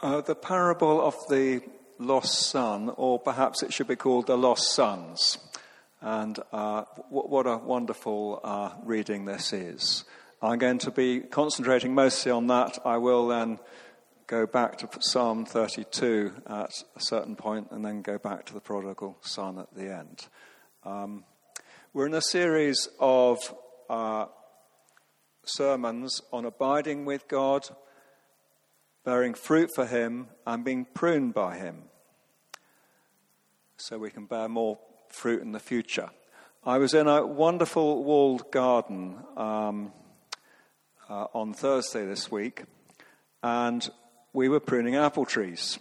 Uh, the parable of the lost son, or perhaps it should be called the lost sons. And uh, w- what a wonderful uh, reading this is. I'm going to be concentrating mostly on that. I will then go back to Psalm 32 at a certain point and then go back to the prodigal son at the end. Um, we're in a series of uh, sermons on abiding with God bearing fruit for Him and being pruned by Him so we can bear more fruit in the future. I was in a wonderful walled garden um, uh, on Thursday this week, and we were pruning apple trees.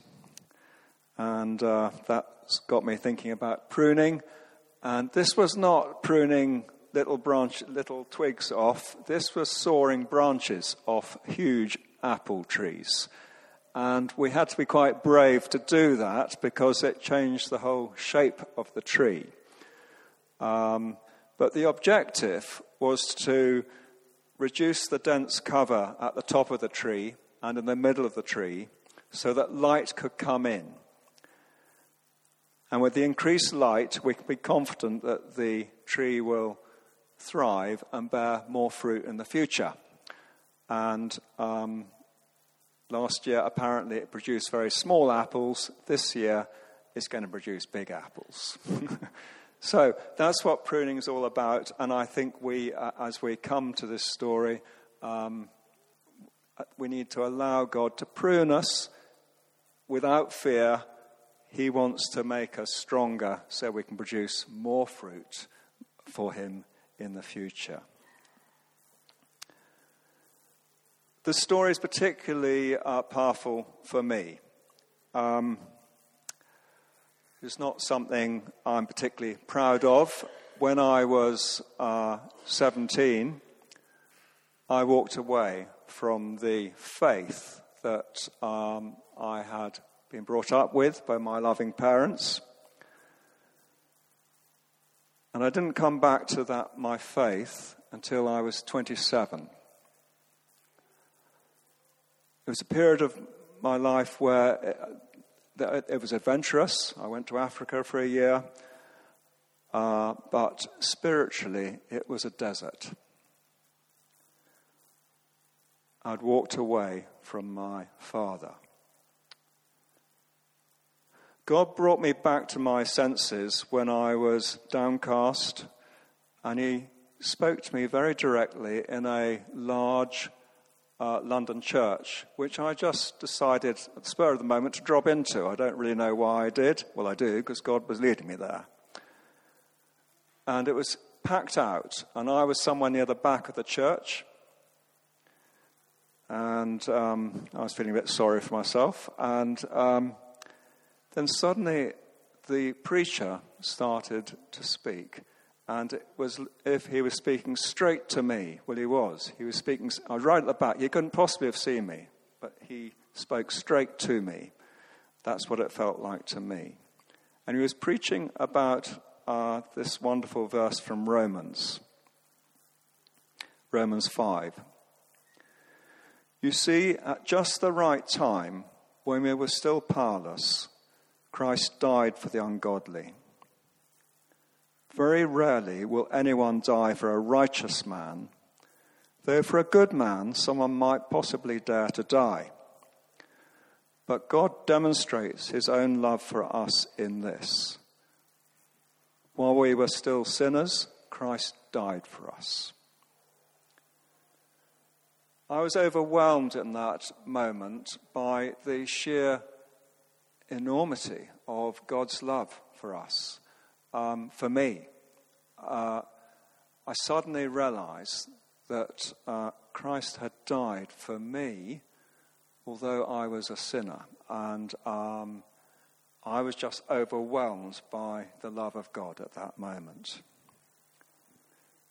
And uh, that's got me thinking about pruning. And this was not pruning little branch, little twigs off. This was sawing branches off huge apple trees. And we had to be quite brave to do that because it changed the whole shape of the tree. Um, but the objective was to reduce the dense cover at the top of the tree and in the middle of the tree so that light could come in. And with the increased light, we can be confident that the tree will thrive and bear more fruit in the future. And um, Last year, apparently, it produced very small apples. This year, it's going to produce big apples. so that's what pruning is all about. And I think we, uh, as we come to this story, um, we need to allow God to prune us without fear. He wants to make us stronger so we can produce more fruit for Him in the future. The story is particularly uh, powerful for me. Um, it's not something I'm particularly proud of. When I was uh, 17, I walked away from the faith that um, I had been brought up with by my loving parents. And I didn't come back to that, my faith, until I was 27. It was a period of my life where uh, it was adventurous. I went to Africa for a year, uh, but spiritually, it was a desert. I'd walked away from my father. God brought me back to my senses when I was downcast, and He spoke to me very directly in a large uh, London church, which I just decided at the spur of the moment to drop into. I don't really know why I did. Well, I do, because God was leading me there. And it was packed out, and I was somewhere near the back of the church. And um, I was feeling a bit sorry for myself. And um, then suddenly the preacher started to speak and it was if he was speaking straight to me. Well, he was. He was speaking. I was right at the back. He couldn't possibly have seen me, but he spoke straight to me. That's what it felt like to me. And he was preaching about uh, this wonderful verse from Romans, Romans 5. You see, at just the right time, when we were still powerless, Christ died for the ungodly. Very rarely will anyone die for a righteous man, though for a good man, someone might possibly dare to die. But God demonstrates his own love for us in this. While we were still sinners, Christ died for us. I was overwhelmed in that moment by the sheer enormity of God's love for us um, for me, uh, I suddenly realized that uh, Christ had died for me, although I was a sinner. And um, I was just overwhelmed by the love of God at that moment.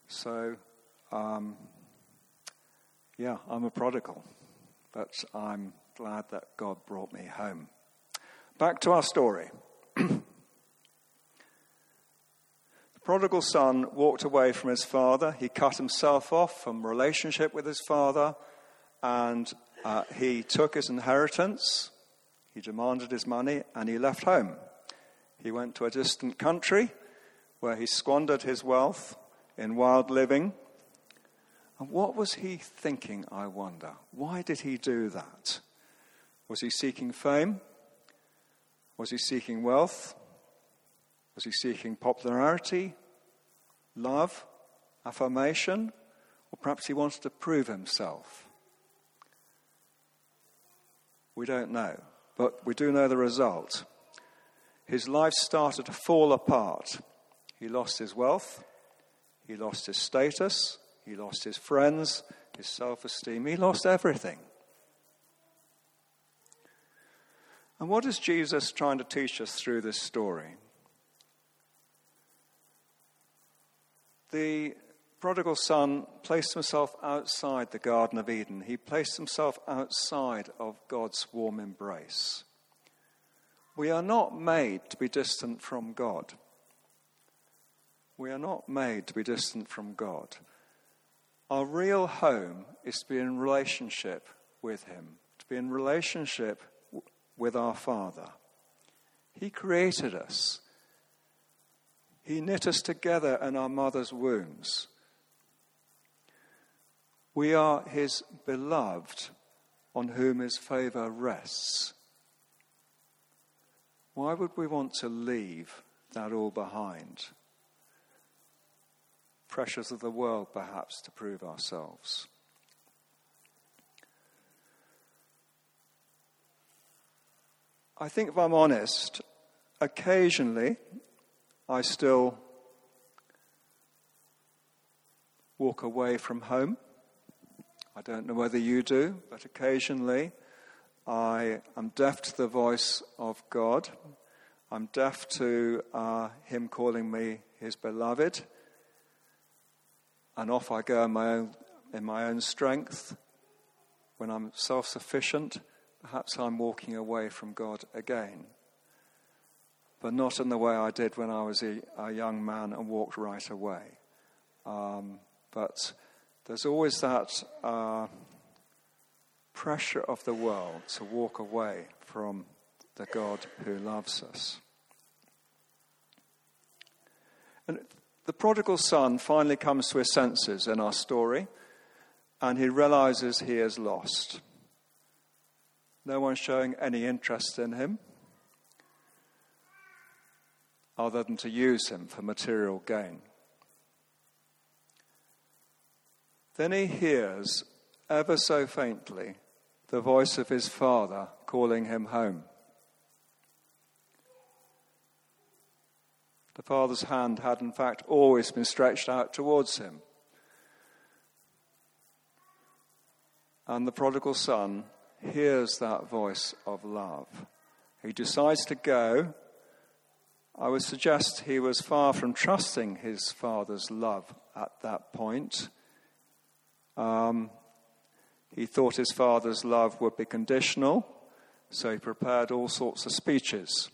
So, um, yeah, I'm a prodigal, but I'm glad that God brought me home. Back to our story. Prodigal son walked away from his father. He cut himself off from relationship with his father, and uh, he took his inheritance He demanded his money and he left home. He went to a distant country where he squandered his wealth in wild living. And what was he thinking, I wonder? Why did he do that? Was he seeking fame? Was he seeking wealth? Was he seeking popularity, love, affirmation? Or perhaps he wants to prove himself? We don't know, but we do know the result. His life started to fall apart. He lost his wealth, he lost his status, he lost his friends, his self esteem, he lost everything. And what is Jesus trying to teach us through this story? The prodigal son placed himself outside the Garden of Eden. He placed himself outside of God's warm embrace. We are not made to be distant from God. We are not made to be distant from God. Our real home is to be in relationship with Him, to be in relationship with our Father. He created us. He knit us together in our mother's wombs. We are His beloved, on whom His favor rests. Why would we want to leave that all behind? Pressures of the world, perhaps, to prove ourselves. I think, if I'm honest, occasionally I still walk away from home. I don't know whether you do, but occasionally I am deaf to the voice of God. I'm deaf to uh, Him calling me His beloved. And off I go in my own, in my own strength. When I'm self sufficient, perhaps I'm walking away from God again. But not in the way I did when I was a, a young man and walked right away. Um, but there's always that uh, pressure of the world to walk away from the God who loves us. And the prodigal son finally comes to his senses in our story, and he realizes he is lost. No one showing any interest in him other than to use him for material gain. Then he hears, ever so faintly, the voice of his father calling him home. The father's hand had, in fact, always been stretched out towards him. And the prodigal son hears that voice of love. He decides to go. I would suggest he was far from trusting his father's love at that point. Um, he thought his father's love would be conditional, so he prepared all sorts of speeches.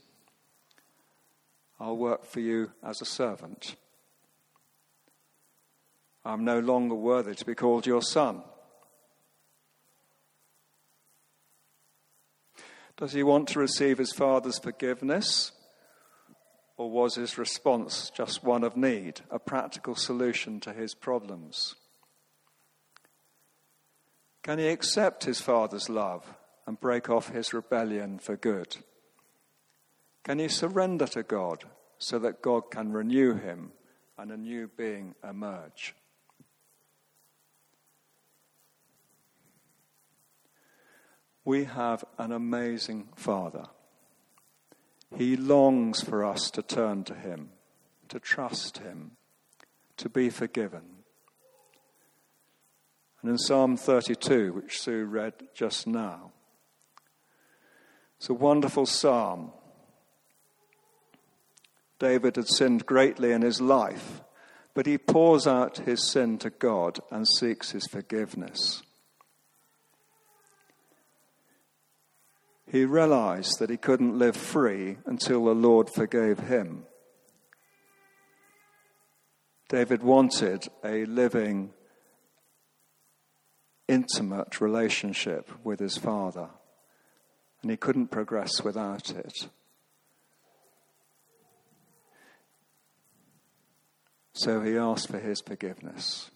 I'll work for you as a servant. I'm no longer worthy to be called your son. Does he want to receive his father's forgiveness? Or was his response just one of need, a practical solution to his problems? Can he accept his father's love and break off his rebellion for good? Can he surrender to God so that God can renew him and a new being emerge? We have an amazing Father. He longs for us to turn to Him, to trust Him, to be forgiven. And in Psalm 32, which Sue read just now, it's a wonderful psalm. David had sinned greatly in his life, but he pours out his sin to God and seeks his forgiveness. He realized that he couldn't live free until the Lord forgave him. David wanted a living, intimate relationship with his father. and he couldn't progress without it. So he asked for his forgiveness.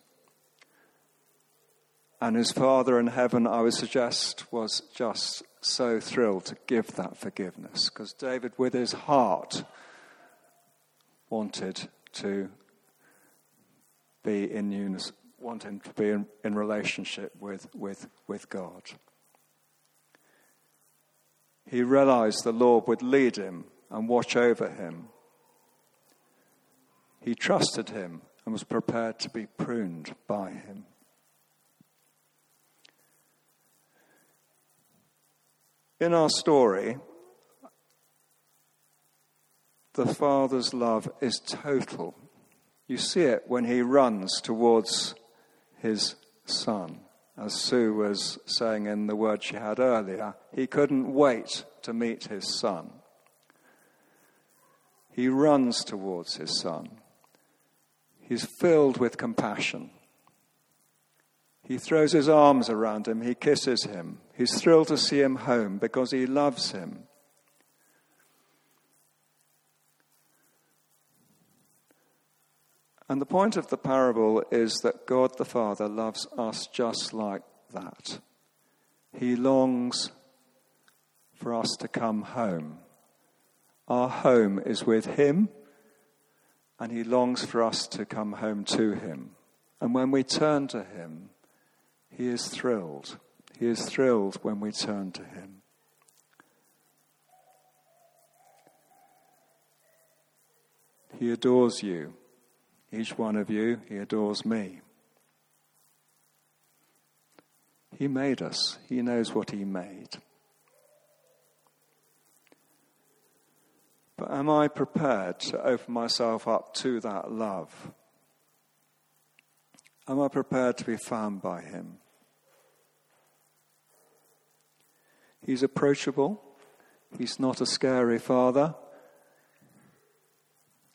And his Father in heaven, I would suggest, was just so thrilled to give that forgiveness because David, with his heart, wanted to be in unison, wanting to be in, in relationship with, with, with God. He realized the Lord would lead him and watch over him. He trusted him and was prepared to be pruned by him. In our story, the Father's love is total. You see it when he runs towards his Son. As Sue was saying in the word she had earlier, he couldn't wait to meet his Son. He runs towards his Son. He's filled with compassion. He throws his arms around him, he kisses him. He's thrilled to see him home because he loves him. And the point of the parable is that God the Father loves us just like that. He longs for us to come home. Our home is with Him, and He longs for us to come home to Him. And when we turn to Him, He is thrilled. He is thrilled when we turn to Him. He adores you each one of you, He adores me. He made us, He knows what He made. But am I prepared to open myself up to that love? Am I prepared to be found by Him? He's approachable. He's not a scary father.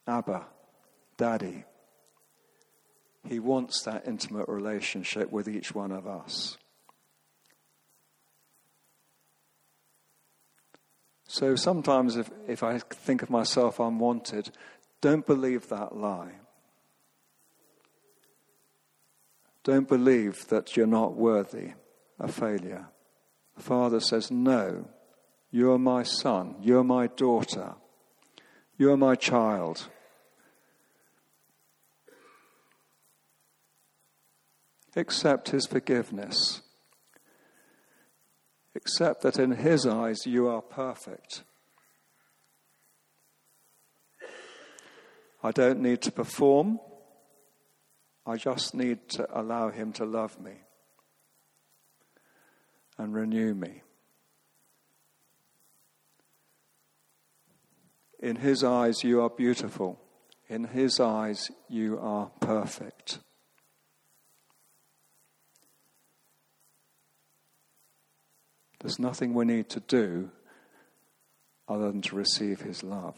Abba, Daddy. He wants that intimate relationship with each one of us. So sometimes, if, if I think of myself unwanted, don't believe that lie. Don't believe that you're not worthy, a failure. The Father says, No, you're my son, you're my daughter, you're my child. Accept his forgiveness. Accept that in his eyes you are perfect. I don't need to perform. I just need to allow him to love me and renew me. In his eyes, you are beautiful. In his eyes, you are perfect. There's nothing we need to do other than to receive his love.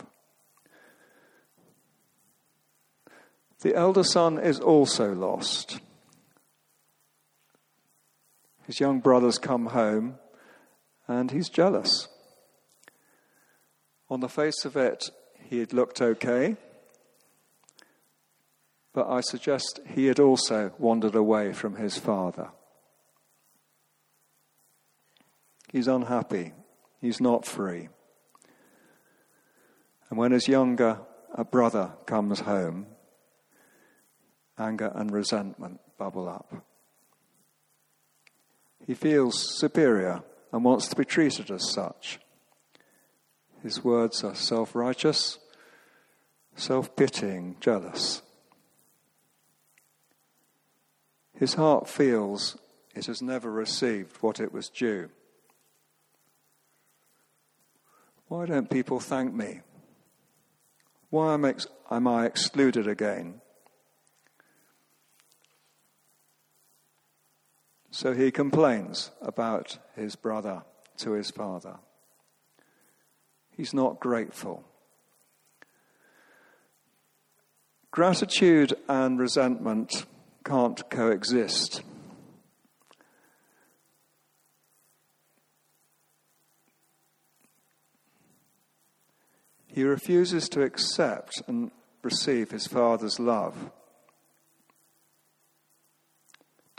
The elder son is also lost. His young brothers come home and he's jealous. On the face of it, he had looked okay, but I suggest he had also wandered away from his father. He's unhappy. He's not free. And when his younger a brother comes home, anger and resentment bubble up. He feels superior and wants to be treated as such. His words are self righteous, self pitying, jealous. His heart feels it has never received what it was due. Why don't people thank me? Why am, I excluded again? So he complains about his brother to his father. He's not grateful. Gratitude and resentment can't coexist. He refuses to accept and receive his father's love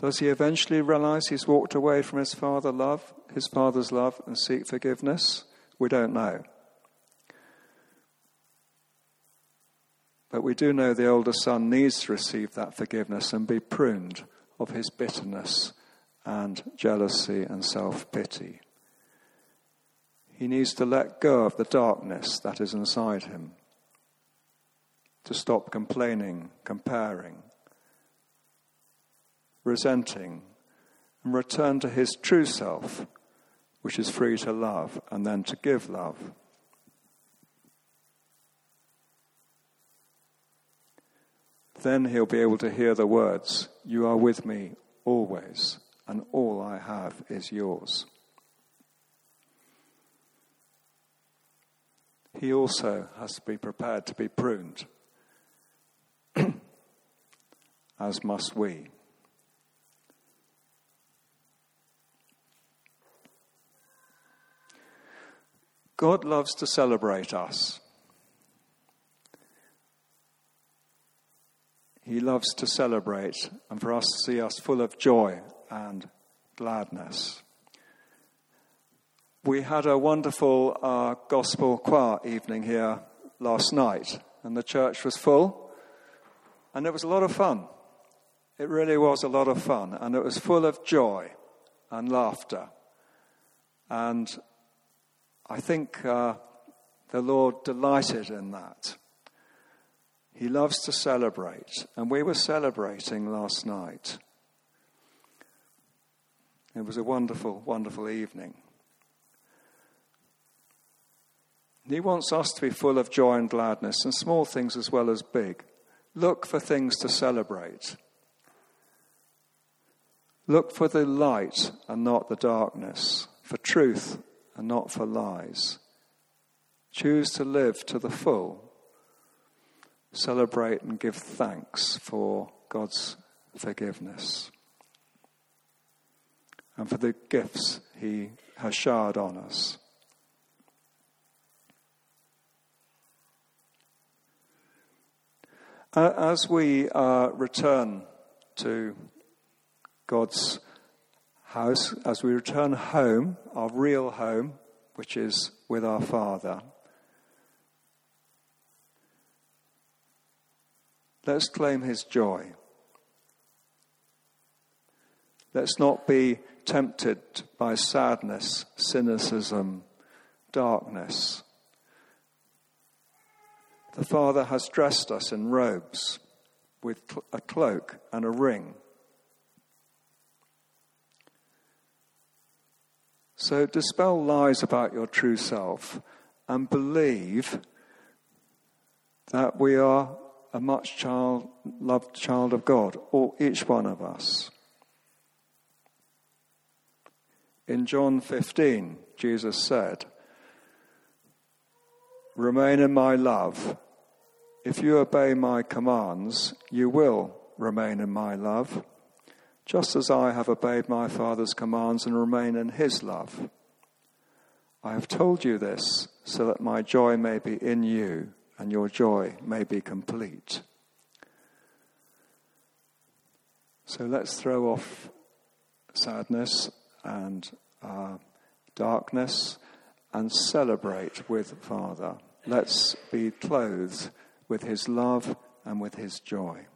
does he eventually realize he's walked away from his father love, his father's love and seek forgiveness? We don't know. But we do know the older son needs to receive that forgiveness and be pruned of his bitterness and jealousy and self pity. He needs to let go of the darkness that is inside him, to stop complaining, comparing, resenting, and return to his true self, which is free to love and then to give love. Then he'll be able to hear the words, You are with me always, and all I have is yours. He also has to be prepared to be pruned, as must we. God loves to celebrate us. He loves to celebrate and for us to see us full of joy and gladness. We had a wonderful uh, gospel choir evening here last night, and the church was full, and it was a lot of fun. It really was a lot of fun, and it was full of joy and laughter. And I think uh, the Lord delighted in that. He loves to celebrate, and we were celebrating last night. It was a wonderful, wonderful evening. He wants us to be full of joy and gladness, and small things as well as big. Look for things to celebrate. Look for the light and not the darkness, for truth and not for lies. Choose to live to the full celebrate and give thanks for God's forgiveness and for the gifts He has showered on us. As we uh, return to God's house, as we return home, our real home, which is with our Father, Let's claim his joy. Let's not be tempted by sadness, cynicism, darkness. The Father has dressed us in robes with a cloak and a ring. So dispel lies about your true self and believe that we are a much child, loved child of God, or each one of us. In John 15, Jesus said, Remain in my love. If you obey my commands, you will remain in my love, just as I have obeyed my Father's commands and remain in his love. I have told you this so that my joy may be in you and your joy may be complete. So let's throw off sadness and uh, darkness and celebrate with Father. Let's be clothed with His love and with His joy.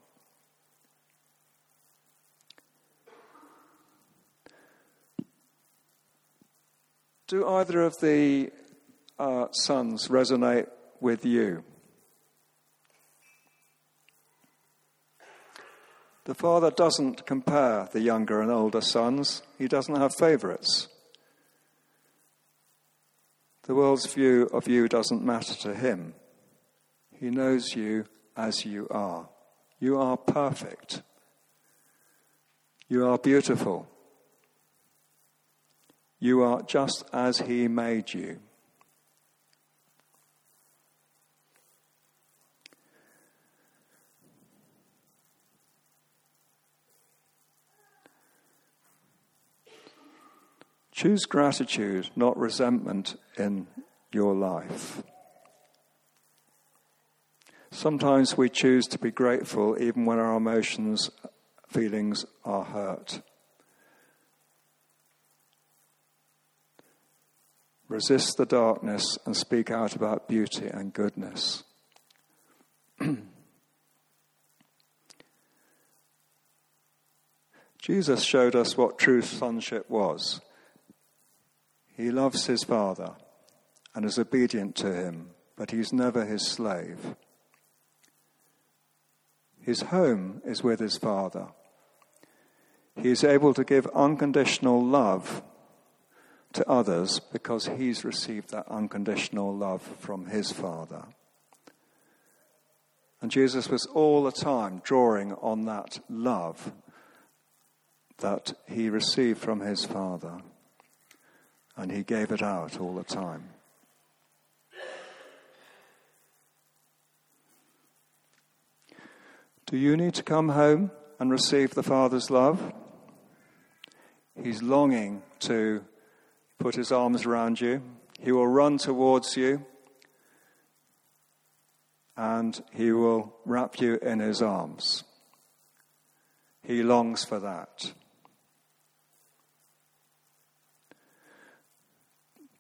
Do either of the uh, sons resonate with you. The father doesn't compare the younger and older sons, he doesn't have favorites. The world's view of you doesn't matter to him. He knows you as you are. You are perfect. You are beautiful. You are just as he made you. Choose gratitude, not resentment in your life. Sometimes we choose to be grateful even when our emotions, feelings are hurt. Resist the darkness and speak out about beauty and goodness. Jesus showed us what true sonship was. He loves his Father and is obedient to him, but he's never his slave. His home is with his Father. He is able to give unconditional love to others because he's received that unconditional love from his Father. And Jesus was all the time drawing on that love that he received from his Father, and he gave it out all the time. Do you need to come home and receive the Father's love? He's longing to put his arms around you. He will run towards you and he will wrap you in his arms. He longs for that.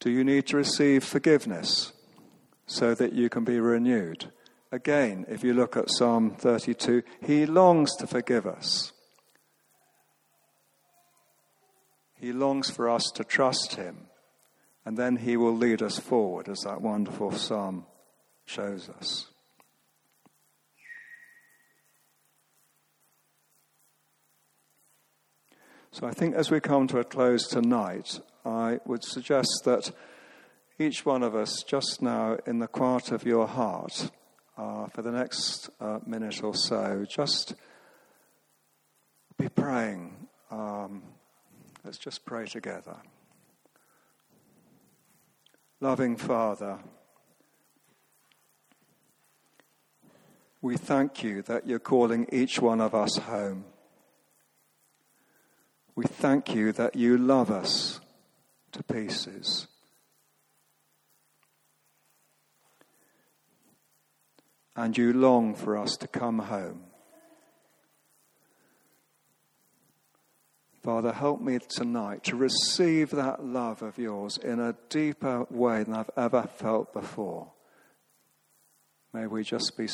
Do you need to receive forgiveness so that you can be renewed? Again, if you look at Psalm 32, he longs to forgive us. He longs for us to trust him, and then he will lead us forward, as that wonderful psalm shows us. So I think as we come to a close tonight, I would suggest that each one of us, just now in the quiet of your heart, uh, for the next uh, minute or so, just be praying. Um, let's just pray together. Loving Father, we thank you that you're calling each one of us home. We thank you that you love us to pieces. And you long for us to come home. Father, help me tonight to receive that love of yours in a deeper way than I've ever felt before. May we just be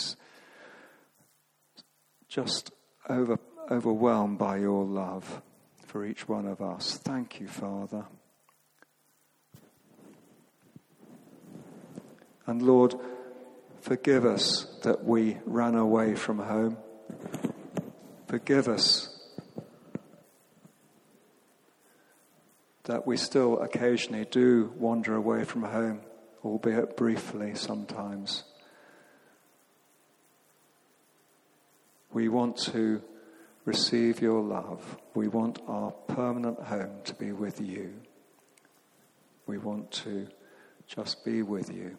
just over, overwhelmed by your love for each one of us. Thank you, Father. And Lord, forgive us that we ran away from home. Forgive us that we still occasionally do wander away from home, albeit briefly sometimes. We want to receive your love. We want our permanent home to be with you. We want to just be with you.